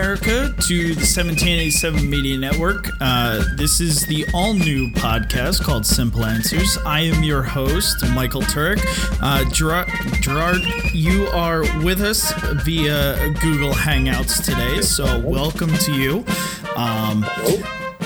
America, to the 1787 Media Network. Uh, this is the all new podcast called Simple Answers. I am your host, Michael Turek. Uh, Gerard, you are with us via Google Hangouts today, so welcome to you. Um,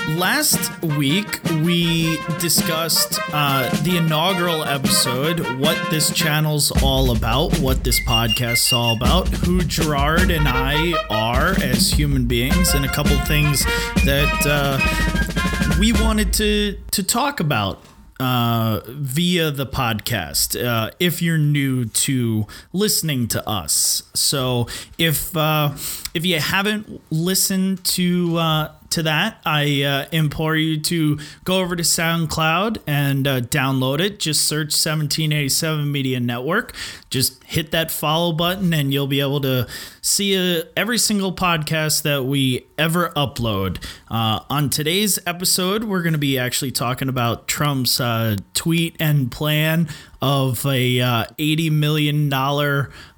last week we discussed uh, the inaugural episode what this channel's all about what this podcast's all about who gerard and i are as human beings and a couple things that uh, we wanted to to talk about uh, via the podcast uh, if you're new to listening to us. So if uh, if you haven't listened to uh, to that, I uh, implore you to go over to SoundCloud and uh, download it. Just search 1787 Media Network. Just hit that follow button, and you'll be able to see uh, every single podcast that we ever upload. Uh, on today's episode, we're going to be actually talking about Trump's uh, tweet and plan of a uh, $80 million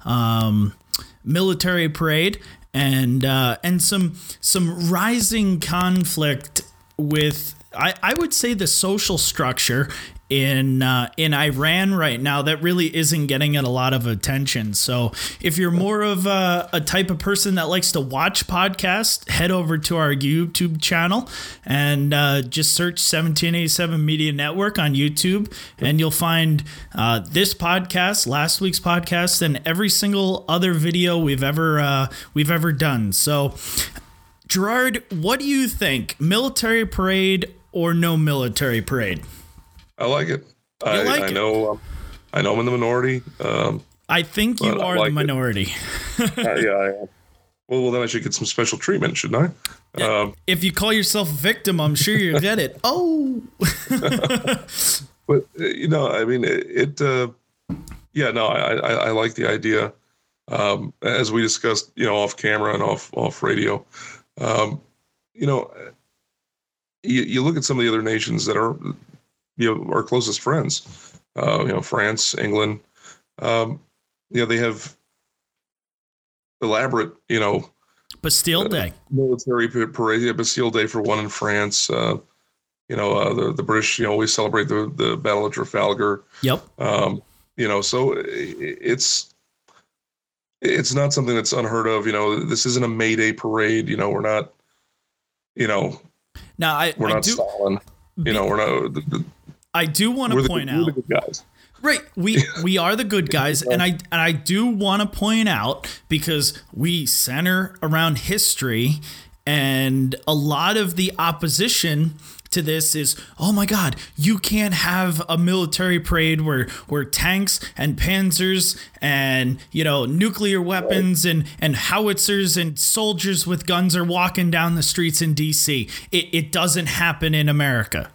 um, military parade and uh, and some some rising conflict with I, I would say the social structure in uh, in Iran right now that really isn't getting it a lot of attention. So if you're more of a, a, type of person that likes to watch podcasts, head over to our YouTube channel and uh, just search 1787 Media Network on YouTube, and you'll find uh, this podcast, last week's podcast, and every single other video we've ever uh, we've ever done. So. Gerard, what do you think? Military parade or no military parade? I like it. You I, like I know. Um, I know I'm in the minority. Um, I think you are like the minority. uh, yeah, I am. Well, well, then I should get some special treatment, shouldn't I? Um, if you call yourself victim, I'm sure you get it. Oh. but uh, you know, I mean, it. it uh, yeah, no, I, I, I like the idea. Um, as we discussed, you know, off camera and off off radio. Um, you know, you, you look at some of the other nations that are you know our closest friends. Uh, you know, France, England. Um, you know, they have elaborate, you know, Bastille uh, Day, military parade. Yeah, Bastille Day for one in France. Uh, you know, uh, the the British, you know, always celebrate the the Battle of Trafalgar. Yep. Um, you know, so it's it's not something that's unheard of. You know, this isn't a May Day parade. You know, we're not. You know. Now I we're I not do, Stalin. You know, we're not. The, the, I do want to point out. guys. Right, we we are the good guys, and I and I do want to point out because we center around history, and a lot of the opposition to this is oh my god you can't have a military parade where where tanks and panzers and you know nuclear weapons and and howitzers and soldiers with guns are walking down the streets in DC it, it doesn't happen in America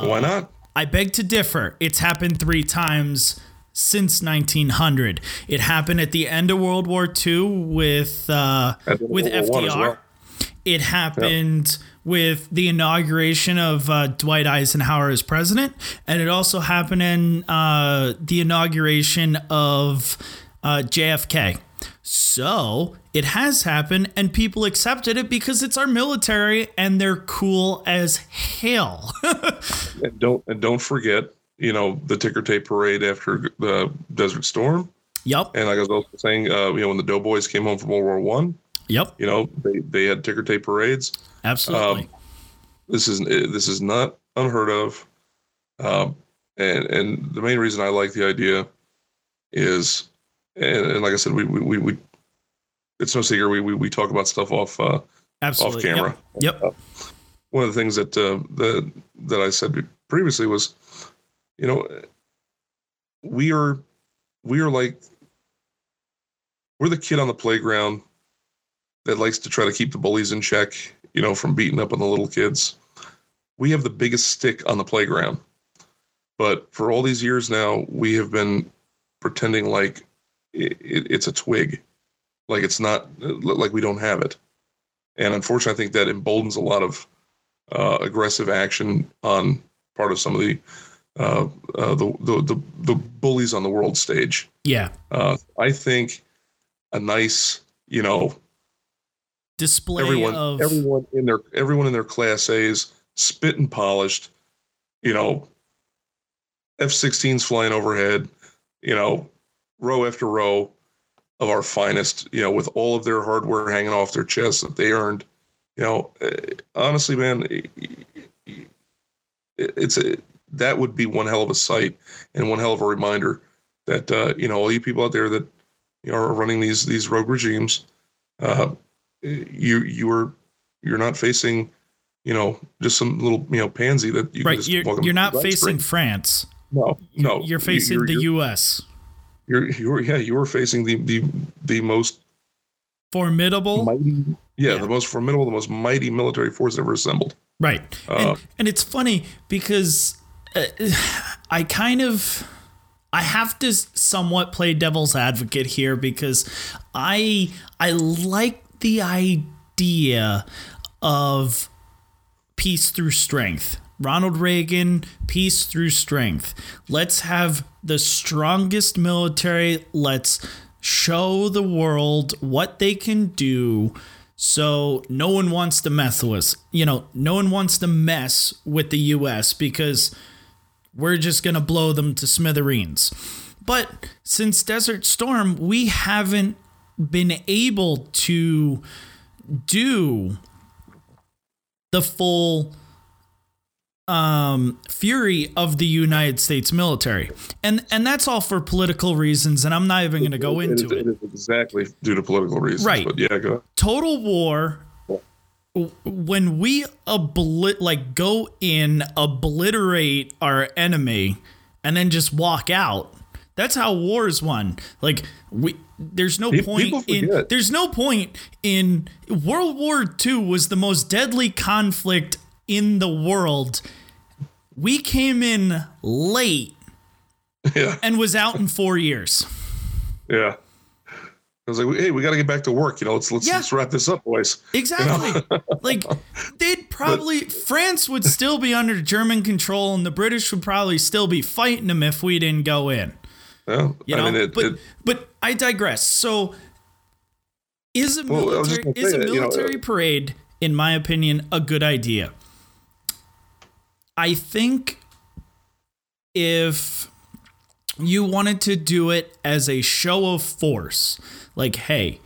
Why not? I beg to differ. It's happened three times since 1900. It happened at the end of World War II with uh, with FDR. Well. It happened yep. with the inauguration of uh, Dwight Eisenhower as president, and it also happened in uh, the inauguration of uh, JFK. So it has happened, and people accepted it because it's our military, and they're cool as hell. and don't and don't forget, you know, the ticker tape parade after the Desert Storm. Yep. And like I was also saying, uh, you know, when the Doughboys came home from World War One. Yep. You know, they, they had ticker tape parades. Absolutely. Um, this is this is not unheard of, um, and and the main reason I like the idea is and, and like I said, we, we, we, it's no secret. We, we, we talk about stuff off, uh, Absolutely. off camera. Yep. yep. Uh, one of the things that, uh, that, that I said previously was, you know, we are, we are like, we're the kid on the playground that likes to try to keep the bullies in check, you know, from beating up on the little kids. We have the biggest stick on the playground. But for all these years now, we have been pretending like it, it's a twig, like it's not like we don't have it. And unfortunately, I think that emboldens a lot of uh, aggressive action on part of some of the, uh, uh, the, the, the the bullies on the world stage. Yeah, uh, I think a nice, you know, display everyone of everyone in their everyone in their class A's spit and polished, you know, F-16s flying overhead, you know, row after row of our finest, you know, with all of their hardware hanging off their chests that they earned. You know, eh, honestly, man, eh, it's a that would be one hell of a sight and one hell of a reminder that uh, you know all you people out there that you know, are running these these rogue regimes, uh, you you are you're not facing you know just some little you know pansy that you can right. just You're, you're not facing screen. France. no no You're facing you're, the you're, U.S. you're, you're yeah you are facing the the the most Formidable. mighty yeah, Yeah. the most formidable the most mighty military force ever assembled Right. Uh, and, and it's funny because uh, I kind of I have to somewhat play devil's advocate here because I I like the idea of peace through strength. Ronald Reagan, peace through strength. Let's have the strongest military. Let's show the world what they can do. So no one wants to mess with us. You know, no one wants to mess with the US because we're just going to blow them to smithereens. But since Desert Storm, we haven't been able to do the full um, fury of the United States military, and and that's all for political reasons. And I'm not even going to go into is- it. it is exactly due to political reasons Right. but yeah go. Total War. When we obli- like go in, obliterate our enemy, and then just walk out. That's how wars won. Like we, there's no Pe- point people in. There's no point in World War II was the most deadly conflict in the world. We came in late yeah and was out in four years. yeah I was like, hey, we got to get back to work. You know, let's let's, Yeah. let's wrap this up, boys. Exactly. like they'd probably France would still be under German control, and the British would probably still be fighting them if we didn't go in. Yeah, You know, I mean, it, but it, but I digress. So, is a Well, I was just military gonna is a that, you know, uh, parade, in my opinion, a good idea? I think if you wanted to do it as a show of force, like, hey,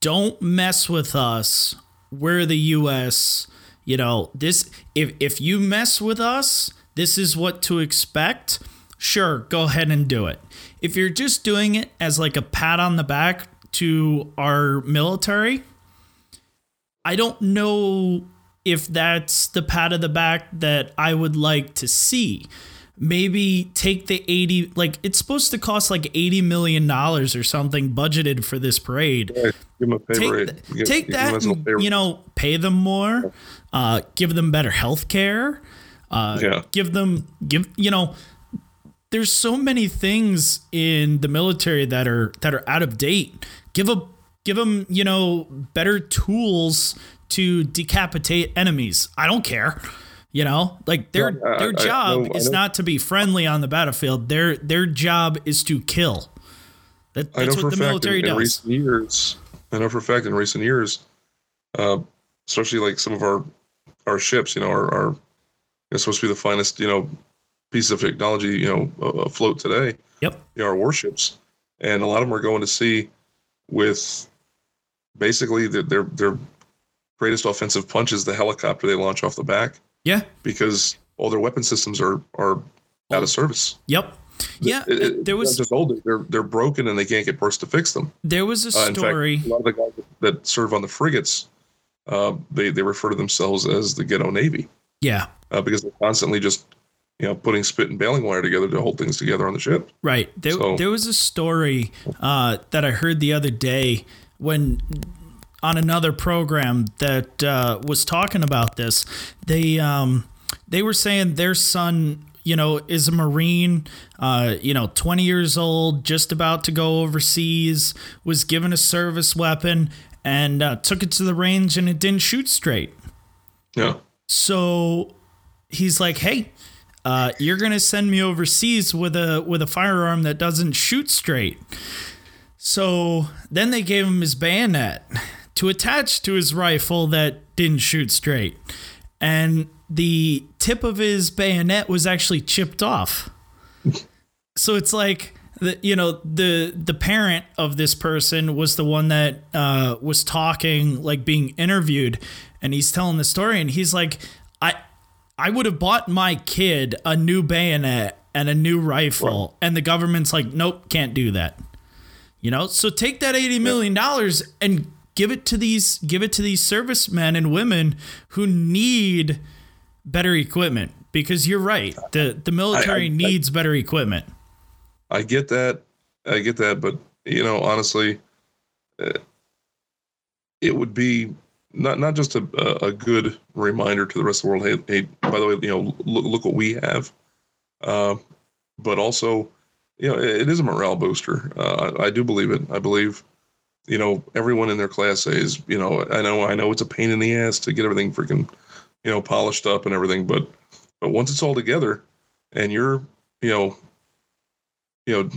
don't mess with us. We're the US. You know, this if if you mess with us, this is what to expect. Sure, go ahead and do it. If you're just doing it as like a pat on the back to our military, I don't know if that's the pat of the back that I would like to see. Maybe take the 80 like it's supposed to cost like 80 million dollars or something budgeted for this parade give them a pay take, th- Give- take give that and, you know pay them more uh, give them better health care uh, Yeah. give them give you know there's so many things in the military that are that are out of date give a give them you know better tools to decapitate enemies. I don't care. You know like their Yeah, their I- I job know- I is not to be friendly on the battlefield. Their their job is to kill. That, I know that's what the military in, in does. recent years. I know for a fact in recent years, uh, especially like some of our our ships, you know, are, are they're supposed to be the finest, you know, pieces of technology, you know, afloat today. yep. You know, our warships, and a lot of them are going to sea with basically they're their, their greatest offensive punch is the helicopter they launch off the back yeah because all their weapon systems are are out of service. Yep. Yeah, It- it- there they're was just old. They're they're broken and they can't get parts to fix them. there was a Uh, story. fact, a lot of the guys that serve on the frigates, uh, they they refer to themselves as the ghetto navy yeah, uh, because they're constantly just you know putting spit and baling wire together to hold things together on the ship. right. There So- there was a story uh, that I heard the other day when on another program that uh, was talking about this. They um they were saying their son. You know, is a Marine, uh, you know, 20 years old, just about to go overseas, was given a service weapon and uh, took it to the range and it didn't shoot straight. Yeah, So he's like, "Hey, uh, you're gonna send me overseas with a with a firearm that doesn't shoot straight." So then they gave him his bayonet to attach to his rifle that didn't shoot straight. And the tip of his bayonet was actually chipped off. so it's like the you know the the parent of this person was the one that uh, was talking like being interviewed and he's telling the story and he's like I I would have bought my kid a new bayonet and a new rifle and the government's like nope can't do that. You know, so take that 80 million dollars and give it to these give it to these servicemen and women who need better equipment because you're right. The the military I, I, needs better equipment. I get that. I get that, but you know, honestly, uh, it would be not not just a a good reminder to the rest of the world. Hey, hey by the way, you know, look look what we have, uh, but also, you know, it, it is a morale booster. Uh, I, I do believe it. I believe, you know, everyone in their class is, you know, I know I know it's a pain in the ass to get everything freaking, you know, polished up and everything, but but once it's all together, and you're, you know, you know,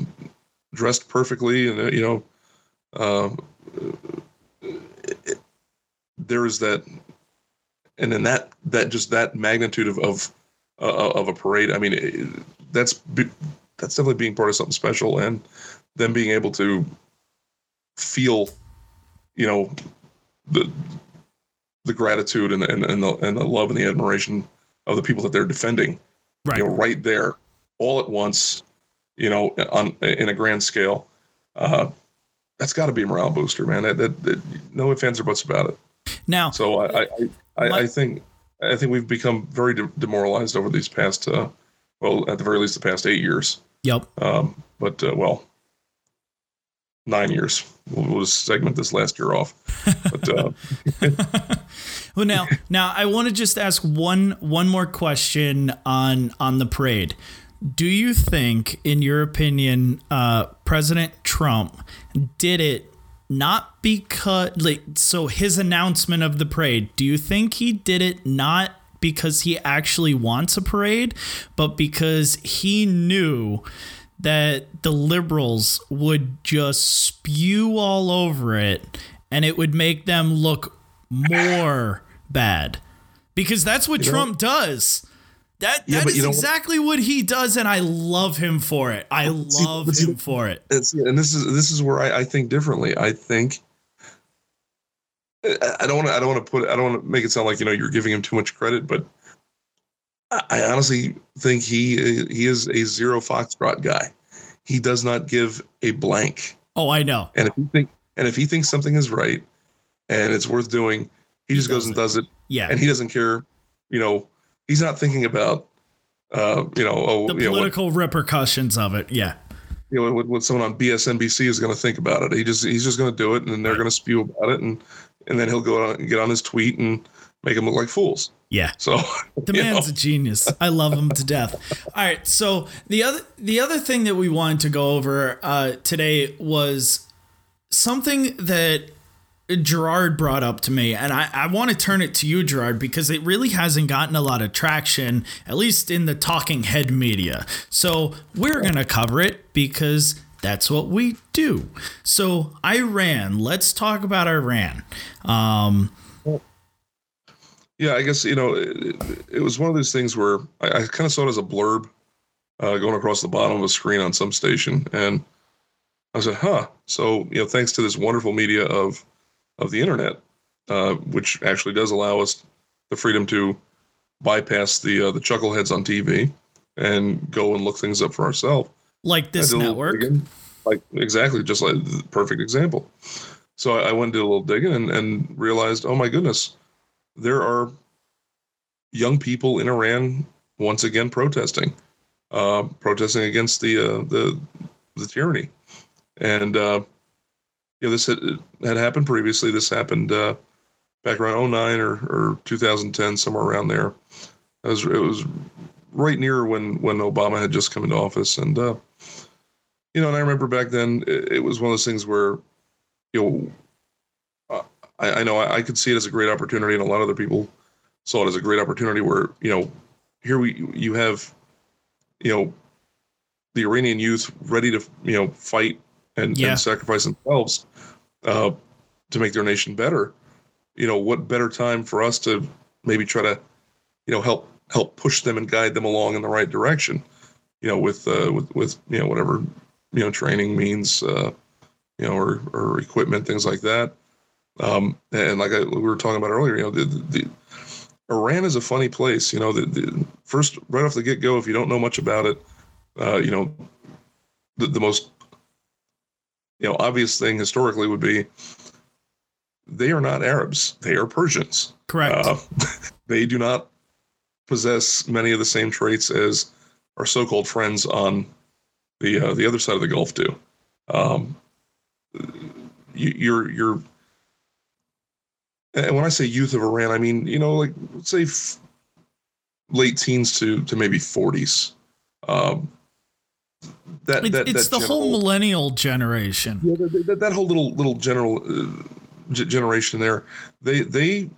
dressed perfectly, and you know, uh, it, there is that, and then that that just that magnitude of of uh, of a parade. I mean, it, that's that's definitely being part of something special, and them being able to feel, you know, the the gratitude and and and the, and the love and the admiration of the people that they're defending, right, you know, right there, all at once, you know, on in a grand scale. Uh, that's got to be a morale booster, man. That, that, that, no offense or buts about it. Now, so I I, I, I think I think we've become very de- demoralized over these past, uh, well, at the very least, the past eight years. Yep. Um, but uh, well, nine years. We'll, we'll segment this last year off. But uh, well, now now I want to just ask one one more question on on the parade. Do you think, in your opinion, uh, President Trump did it not because, like, so his announcement of the parade, do you think he did it not because he actually wants a parade, but because he knew that the liberals would just spew all over it and it would make them look more bad? Because that's what You know- Trump does. That Yeah, that is know what? exactly what he does, and I love him for it. I love see, him for it. and this is this is where I, I think differently. I think I I don't want to I don't want to put I don't want to make it sound like you know you're giving him too much credit, but I, honestly think he he is a zero foxtrot guy. He does not give a blank. Oh, I know. And if he think and if he thinks something is right and it's worth doing, he just goes does and it. does it, Yeah, and he doesn't care. You know, he's not thinking about, uh, you know, oh, the you know, what, political repercussions of it. Yeah, you know, what, what someone on BSNBC is going to think about it. He just he's just going to do it, and then they're going to spew about it, and and then he'll go on and get on his tweet and make them look like fools. yeah. So The man's know, a genius. I love him to death. All right, so the other the other thing that we wanted to go over uh, today was something that Gerard brought up to me, and I, I want to turn it to you, Gerard, because it really hasn't gotten a lot of traction, at least in the talking head media. So we're gonna cover it because that's what we do. So Iran. Let's talk about Iran. Um, yeah, I guess you know, it, it was one of those things where I, I kind of saw it as a blurb uh, going across the bottom of a screen on some station, and I said, "Huh." So you know, thanks to this wonderful media of of the internet, uh, which actually does allow us the freedom to bypass the uh, the chuckleheads on TV and go and look things up for ourselves. like this I did a little network. digging, like exactly, just like the perfect example. So I, I went and did a little digging and, and realized, oh my goodness, there are young people in Iran once again protesting, uh, protesting against the uh, the the tyranny, and uh, you know this had, had happened previously. This happened uh, back around 09 or, or 2010, somewhere around there. It was it was right near when when Obama had just come into office, and uh, you know, and I remember back then it, it was one of those things where, you know, I, I know I, I could see it as a great opportunity, and a lot of other people saw it as a great opportunity. Where you know, here we you have, you know, the Iranian youth ready to you know fight and, Yeah. and sacrifice themselves, uh, to make their nation better, you know, what better time for us to maybe try to, you know, help help push them and guide them along in the right direction, you know, with uh, with with you know whatever you know training means, uh, you know, or or equipment, things like that. Um, and like I, we were talking about earlier, you know, the, the, Iran is a funny place. You know, the, the first right off the get go, if you don't know much about it, uh, you know, the, the most you know obvious thing historically would be they are not Arabs; they are Persians. Correct. Uh, they do not possess many of the same traits as our so-called friends on the uh, the other side of the Gulf do. Um, you, you're you're and when I say youth of Iran, I mean you know like let's say f- late teens to to maybe forties. Um, that, that it's that the general, whole millennial generation. Yeah, that, that, that whole little little general uh, g- generation there. They they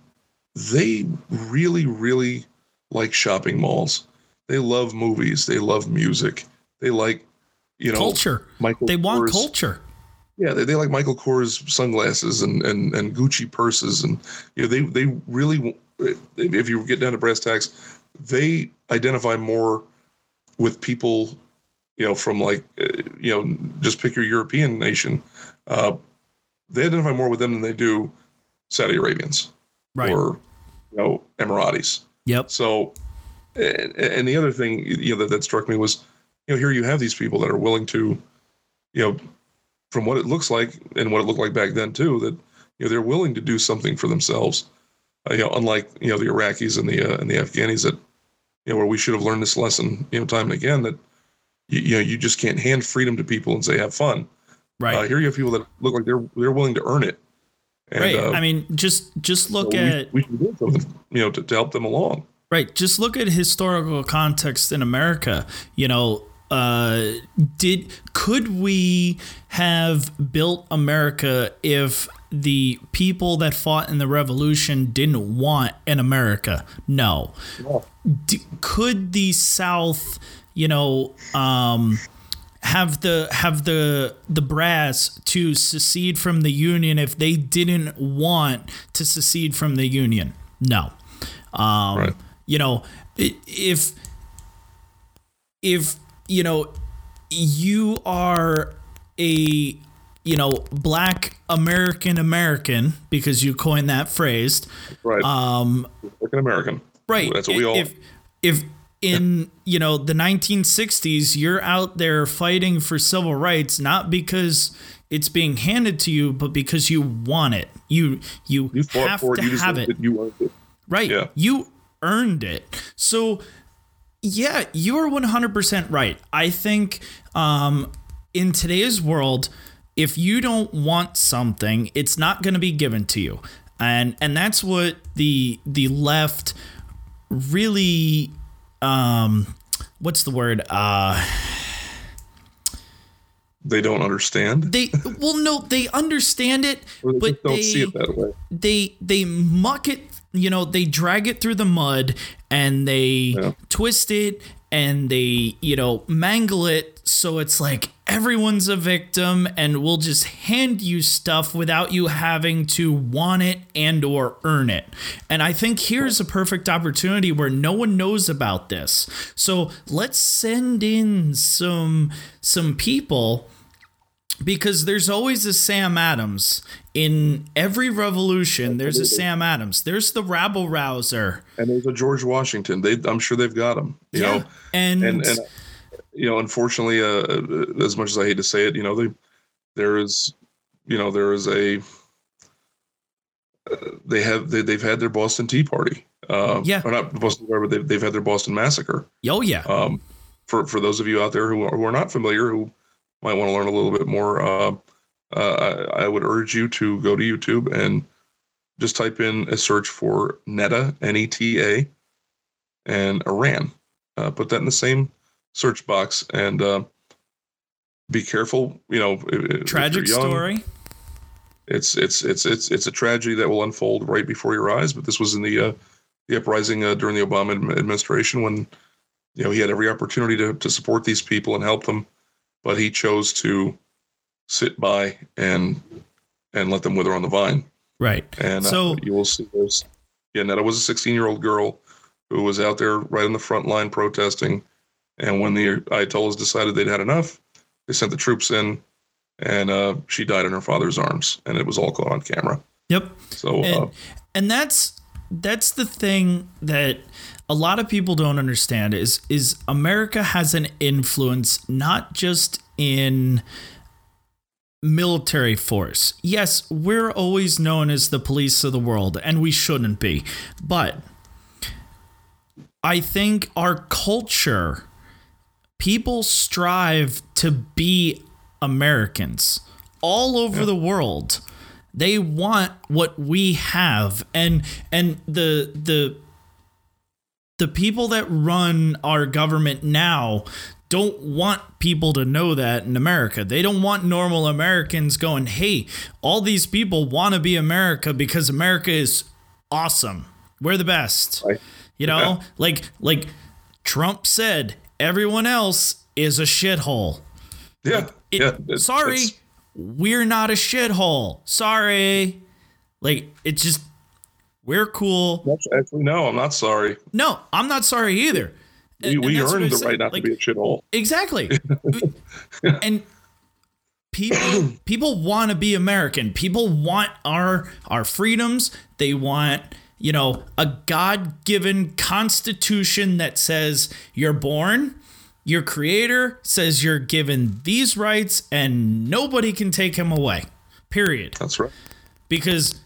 they really really like shopping malls. They love movies. They love music. They like you know culture. Michael they Kors. want culture. Yeah, they, they like Michael Kors sunglasses and, and and Gucci purses, and you know they they really if you get down to brass tacks, they identify more with people you know, from like, uh, you know, just pick your European nation, uh, they identify more with them than they do Saudi Arabians right. or, you know, Emiratis. Yep. So, and, and the other thing, you know, that, that struck me was, you know, here you have these people that are willing to, you know, from what it looks like and what it looked like back then too, that, you know, they're willing to do something for themselves. Uh, you know, unlike, you know, the Iraqis and the, uh, and the Afghanis that, you know, where we should have learned this lesson, you know, time and again that, you, you know you just can't hand freedom to people and say have fun. Right. Uh, here you have people that look like they're they're willing to earn it. And, right. Uh, I mean, just just look so at we, we do something, you know, to, to help them along. Right. Just look at historical context in America. You know, uh, did could we have built America if the people that fought in the revolution didn't want an America? No. no. D- could the South you know, um, have the have the the brass to secede from the union if they didn't want to secede from the union. No, um, right. you know, if if you know you are a you know black American American because you coined that phrase, right? Um, American American, right? That's what we all. If if in you know the 1960s you're out there fighting for civil rights not because it's being handed to you but because you want it you you, you have to it. have it. You earned it. right yeah. you earned it so yeah you're 100% right. I think um in today's world if you don't want something it's not going to be given to you. And and that's what the the left really um what's the word uh they don't understand? They well no they understand it they but don't they, see it that way. they they muck it you know they drag it through the mud and they yeah. twist it and they you know mangle it so it's like everyone's a victim and we'll just hand you stuff without you having to want it and or earn it and i think here's a perfect opportunity where no one knows about this so let's send in some some people because there's always a Sam Adams in every revolution. There's a Sam Adams. There's the rabble rouser, and there's a George Washington. They, I'm sure they've got him. You yeah. know, and, and, and you know, unfortunately, uh, as much as I hate to say it, you know, they there is, you know, there is a uh, they have they, they've had their Boston Tea Party. Uh, yeah, or not Boston, but they've, they've had their Boston Massacre. Oh yeah. Um, for for those of you out there who are, who are not familiar, who might want to learn a little bit more, uh, uh, I, I, would urge you to go to YouTube and just type in a search for NETA, N E T A, and Iran. Uh, put that in the same search box and uh, be careful. You know, tragic young, story. It's it's it's it's it's a tragedy that will unfold right before your eyes. But this was in the uh, the uprising uh, during the Obama administration when you know he had every opportunity to to support these people and help them but he chose to sit by and and let them wither on the vine. Right. And uh, So- you will see those. Yeah, Netta was a 16 year old girl who was out there right on the front line protesting. And when the Ayatollahs decided they'd had enough, they sent the troops in, and uh, she died in her father's arms, and it was all caught on camera. Yep. So uh, and, and that's that's the thing that a lot of people don't understand is is America has an influence not just in military force. Yes, we're always known as the police of the world and we shouldn't be. But I think our culture people strive to be Americans all over the world they want what we have and and the the the people that run our government now don't want people to know that in America. They don't want normal Americans going, "Hey, all these people want to be America because America is awesome. We're the best." Right. You know, Yeah. like like Trump said, everyone else is a shithole. yeah, It- yeah. it's- sorry, it's- we're not a shithole. Sorry. Like, it's just, we're cool. Actually, actually, no, I'm not sorry. No, I'm not sorry either. We, And- we and earned the saying. right not Like, to be a shithole. Exactly. and people people want to be American. People want our our freedoms. They want, you know, a God-given constitution that says you're born, your creator says you're given these rights and nobody can take them away. Period That's right. because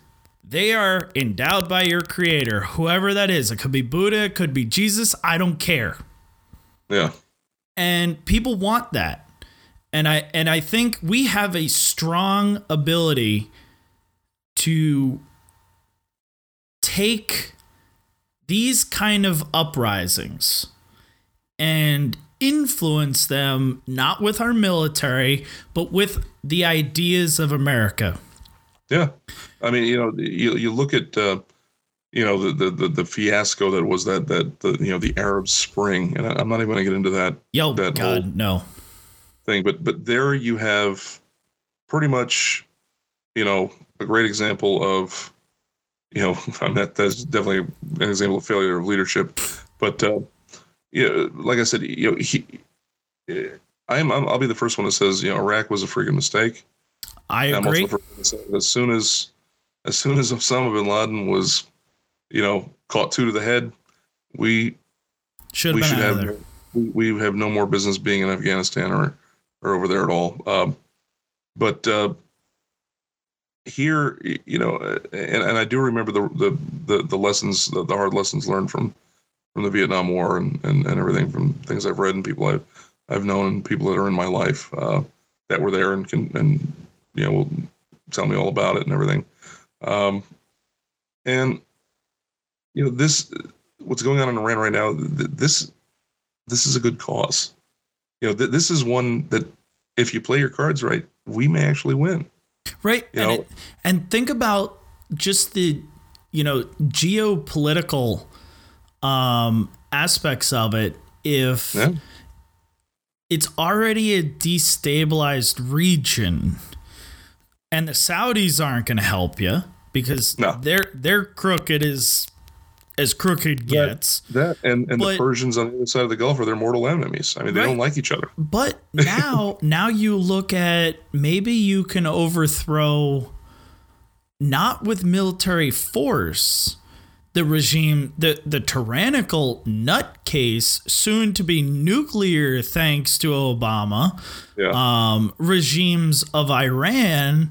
they are endowed by your creator, whoever that is. It could be Buddha, it could be Jesus, I don't care. Yeah, And people want that. And I and I think we have a strong ability to take these kind of uprisings and influence them not with our military but with the ideas of America. Yeah. I mean, you know, you you look at. Uh, you know the, the the fiasco that was that that the you know the Arab Spring, and I'm not even going to get into that Yo, That God, no. thing, but but there you have pretty much, you know, a great example of, you know, I mean, that that's definitely an example of failure of leadership, but uh, yeah, like I said, you know, he, I'm, I'm I'll be the first one that says you know Iraq was a freaking mistake. I And agree. the first one to say that as soon as as soon as Osama bin Laden was, you know, caught two to the head, we Should we have should been out of have we, we have no more business being in Afghanistan or or over there at all. Um, but uh, here, you know, and, and I do remember the the the, the lessons, the, the hard lessons learned from from the Vietnam War and, and, and everything from things I've read and people I've I've known and people that are in my life uh, that were there and can and you know will tell me all about it and everything. Um, and you know this what's going on in Iran right now. th- This this is a good cause. You know, th- this is one that if you play your cards right, we may actually win. Right. You and, it, and think about just the, you know, geopolitical um, aspects of it. If Yeah. it's already a destabilized region and the Saudis aren't going to help you because No. they're, they're crooked as, as crooked gets. That and and But- the Persians on the other side of the Gulf are their mortal enemies. I mean, they Right. don't like each other. But now, now you look at maybe you can overthrow, not with military force, the regime, the the tyrannical nutcase, soon to be nuclear, thanks to Obama, Yeah. um, regimes of Iran,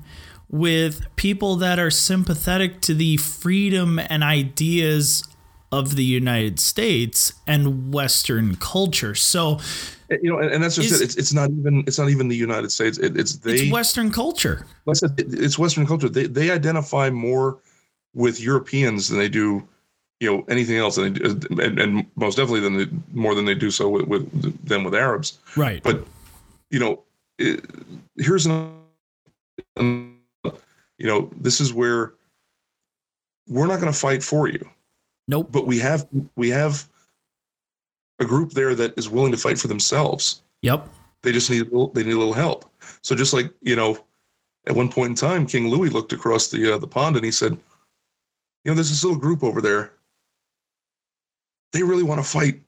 with people that are sympathetic to the freedom and ideas of the United States and Western culture. So you know, and, and that's just Is- it. It's, it's not even it's not even the United States. It, it's they. it's Western culture. like I said, it- it's Western culture. They they identify more with Europeans than they do, you know, anything else, and, do, and, and most definitely than they, more than they do so with, with than with Arabs. Right. But you know, it, here's an, you know, this is where we're not going to fight for you, nope. but we have we have a group there that is willing to fight for themselves. Yep. They just need a little, they need a little help. So just like you know, at one point in time, King Louis looked across the uh, the pond and he said, "You know, there's this little group over there. They really want to fight.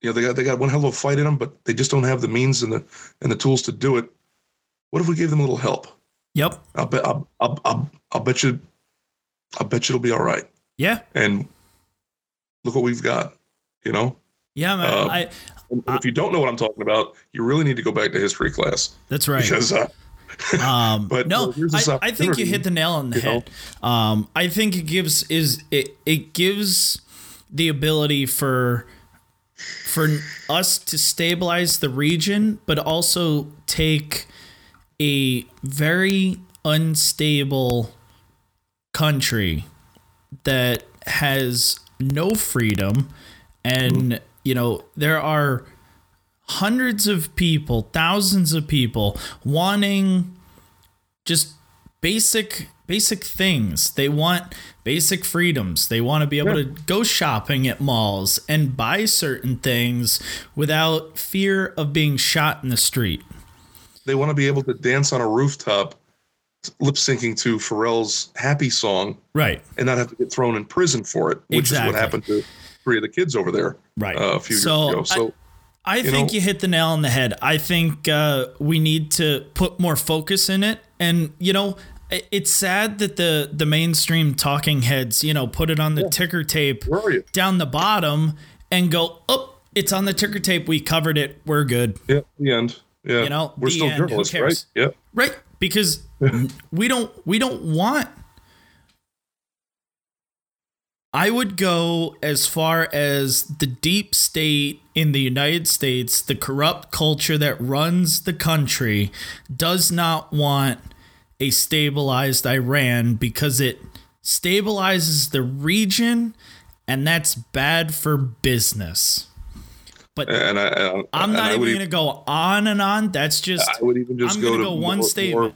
You know, they got they got one hell of a fight in them, but they just don't have the means and the and the tools to do it. What if we gave them a little help? Yep. I'll bet I'll I'll, I'll, I'll bet you I'll bet you it'll be all right. Yeah. And look what we've got. You know, Yeah, man. Uh, I And if you don't know what I'm talking about, you really need to go back to history class that's right. because uh, Um, But, no, uh, I, I think you hit the nail on the head. Um, I think it gives is it it gives the ability for for us to stabilize the region, but also take a very unstable country that has no freedom. And you know there are hundreds of people thousands of people wanting just basic basic things. They want basic freedoms. They want to be able to go shopping at malls and buy certain things without fear of being shot in the street. They want to be able to dance on a rooftop, lip syncing to Pharrell's "Happy" song, right. and not have to get thrown in prison for it, which is what happened to three of the kids over there right. uh, a few So, years ago. So I you think know? you hit the nail on the head. I think uh, we need to put more focus in it, and you know, it's sad that the the mainstream talking heads, you know, put it on the ticker tape where are you? down the bottom and go, "Oh, it's on the ticker tape. We covered it. We're good." Yeah, the end. Yeah, You know, we're still end. Journalists, right? Yeah, Right? Because we don't we don't want I would go as far as the deep state in the United States, the corrupt culture that runs the country does not want a stabilized Iran because it stabilizes the region and that's bad for business. But and I, I'm not I even going to go on and on. That's just I would even just I'm go to go one more- statement.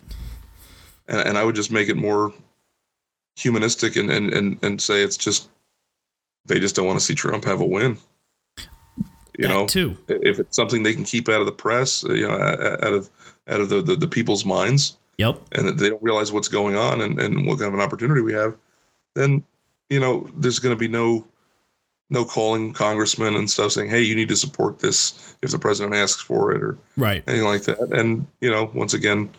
more- and, and I would just make it more humanistic and, and, and, and say it's just they just don't want to see Trump have a win. You that know, too. if it's something they can keep out of the press, uh, you know, out of out of the, the, the people's minds, Yep. and that they don't realize what's going on and, and what kind of an opportunity we have, then you know there's going to be no no calling congressmen and stuff saying, hey, you need to support this if the president asks for it or Right. anything like that. And you know, once again,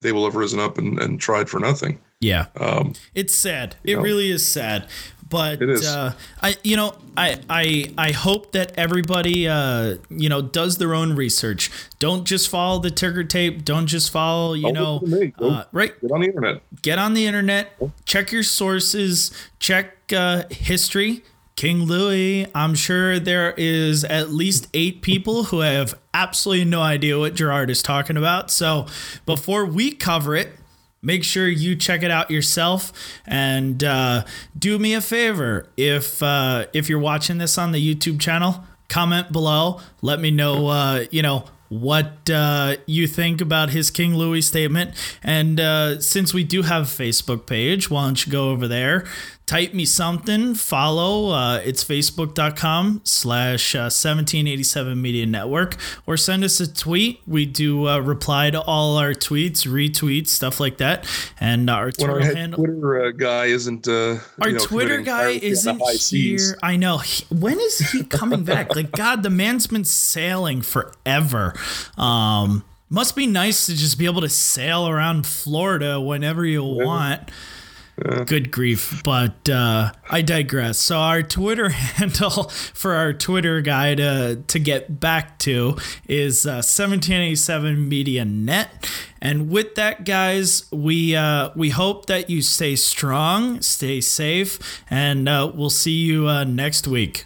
they will have risen up and, and tried for nothing. Yeah. Um, It's sad. It know? really is sad. But It is. Uh, I, you know, I, I, I hope that everybody, uh, you know, does their own research. Don't just follow the ticker tape. Don't just follow, you know, listen to me. Go uh, right. get on the internet. Get on the internet. Check your sources. Check uh, history. King Louis. I'm sure there is at least eight people who have absolutely no idea what Gerard is talking about. So before we cover it, make sure you check it out yourself and uh, do me a favor if uh, if you're watching this on the YouTube channel, comment below. Let me know. Uh, you know what uh, you think about his King Louis statement. And uh, since we do have a Facebook page, why don't you go over there, type me something, follow. Uh, it's facebook.com slash uh, 1787 Media Network, or send us a tweet. We do uh, reply to all our tweets, retweets, stuff like that. And our When our Twitter handle. Twitter uh, guy isn't, uh, Our you know, Twitter guy piracy on the isn't seas. here. I know. He- when is he coming back? Like God, the man's been sailing forever. Um, must be nice to just be able to sail around Florida whenever you want. Good grief. But uh, I digress. So our Twitter handle for our Twitter guy to, to get back to is uh, 1787 Media Net. And with that, guys, we uh, we hope that you stay strong, stay safe, and uh, we'll see you uh, next week.